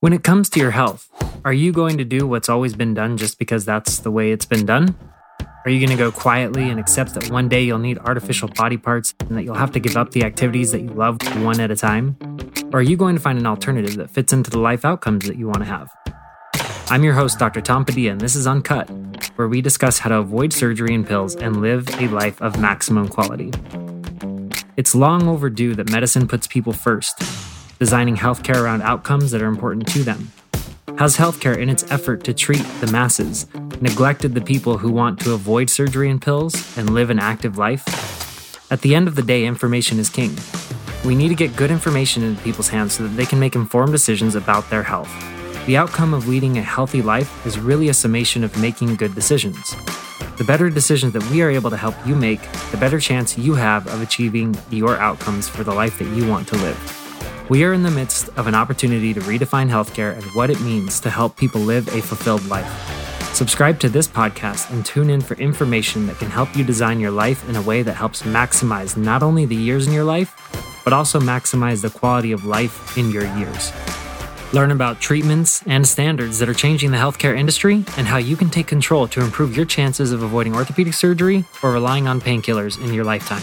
When it comes to your health, are you going to do what's always been done just because that's the way it's been done? Are you going to go quietly and accept that one day you'll need artificial body parts and that you'll have to give up the activities that you love one at a time? Or are you going to find an alternative that fits into the life outcomes that you want to have? I'm your host, Dr. Tom Padilla, and this is Uncut, where we discuss how to avoid surgery and pills and live a life of maximum quality. It's long overdue that medicine puts people first designing healthcare around outcomes that are important to them? Has healthcare, in its effort to treat the masses, neglected the people who want to avoid surgery and pills and live an active life? At the end of the day, information is king. We need to get good information into people's hands so that they can make informed decisions about their health. The outcome of leading a healthy life is really a summation of making good decisions. The better decisions that we are able to help you make, the better chance you have of achieving your outcomes for the life that you want to live. We are in the midst of an opportunity to redefine healthcare and what it means to help people live a fulfilled life. Subscribe to this podcast and tune in for information that can help you design your life in a way that helps maximize not only the years in your life, but also maximize the quality of life in your years. Learn about treatments and standards that are changing the healthcare industry and how you can take control to improve your chances of avoiding orthopedic surgery or relying on painkillers in your lifetime.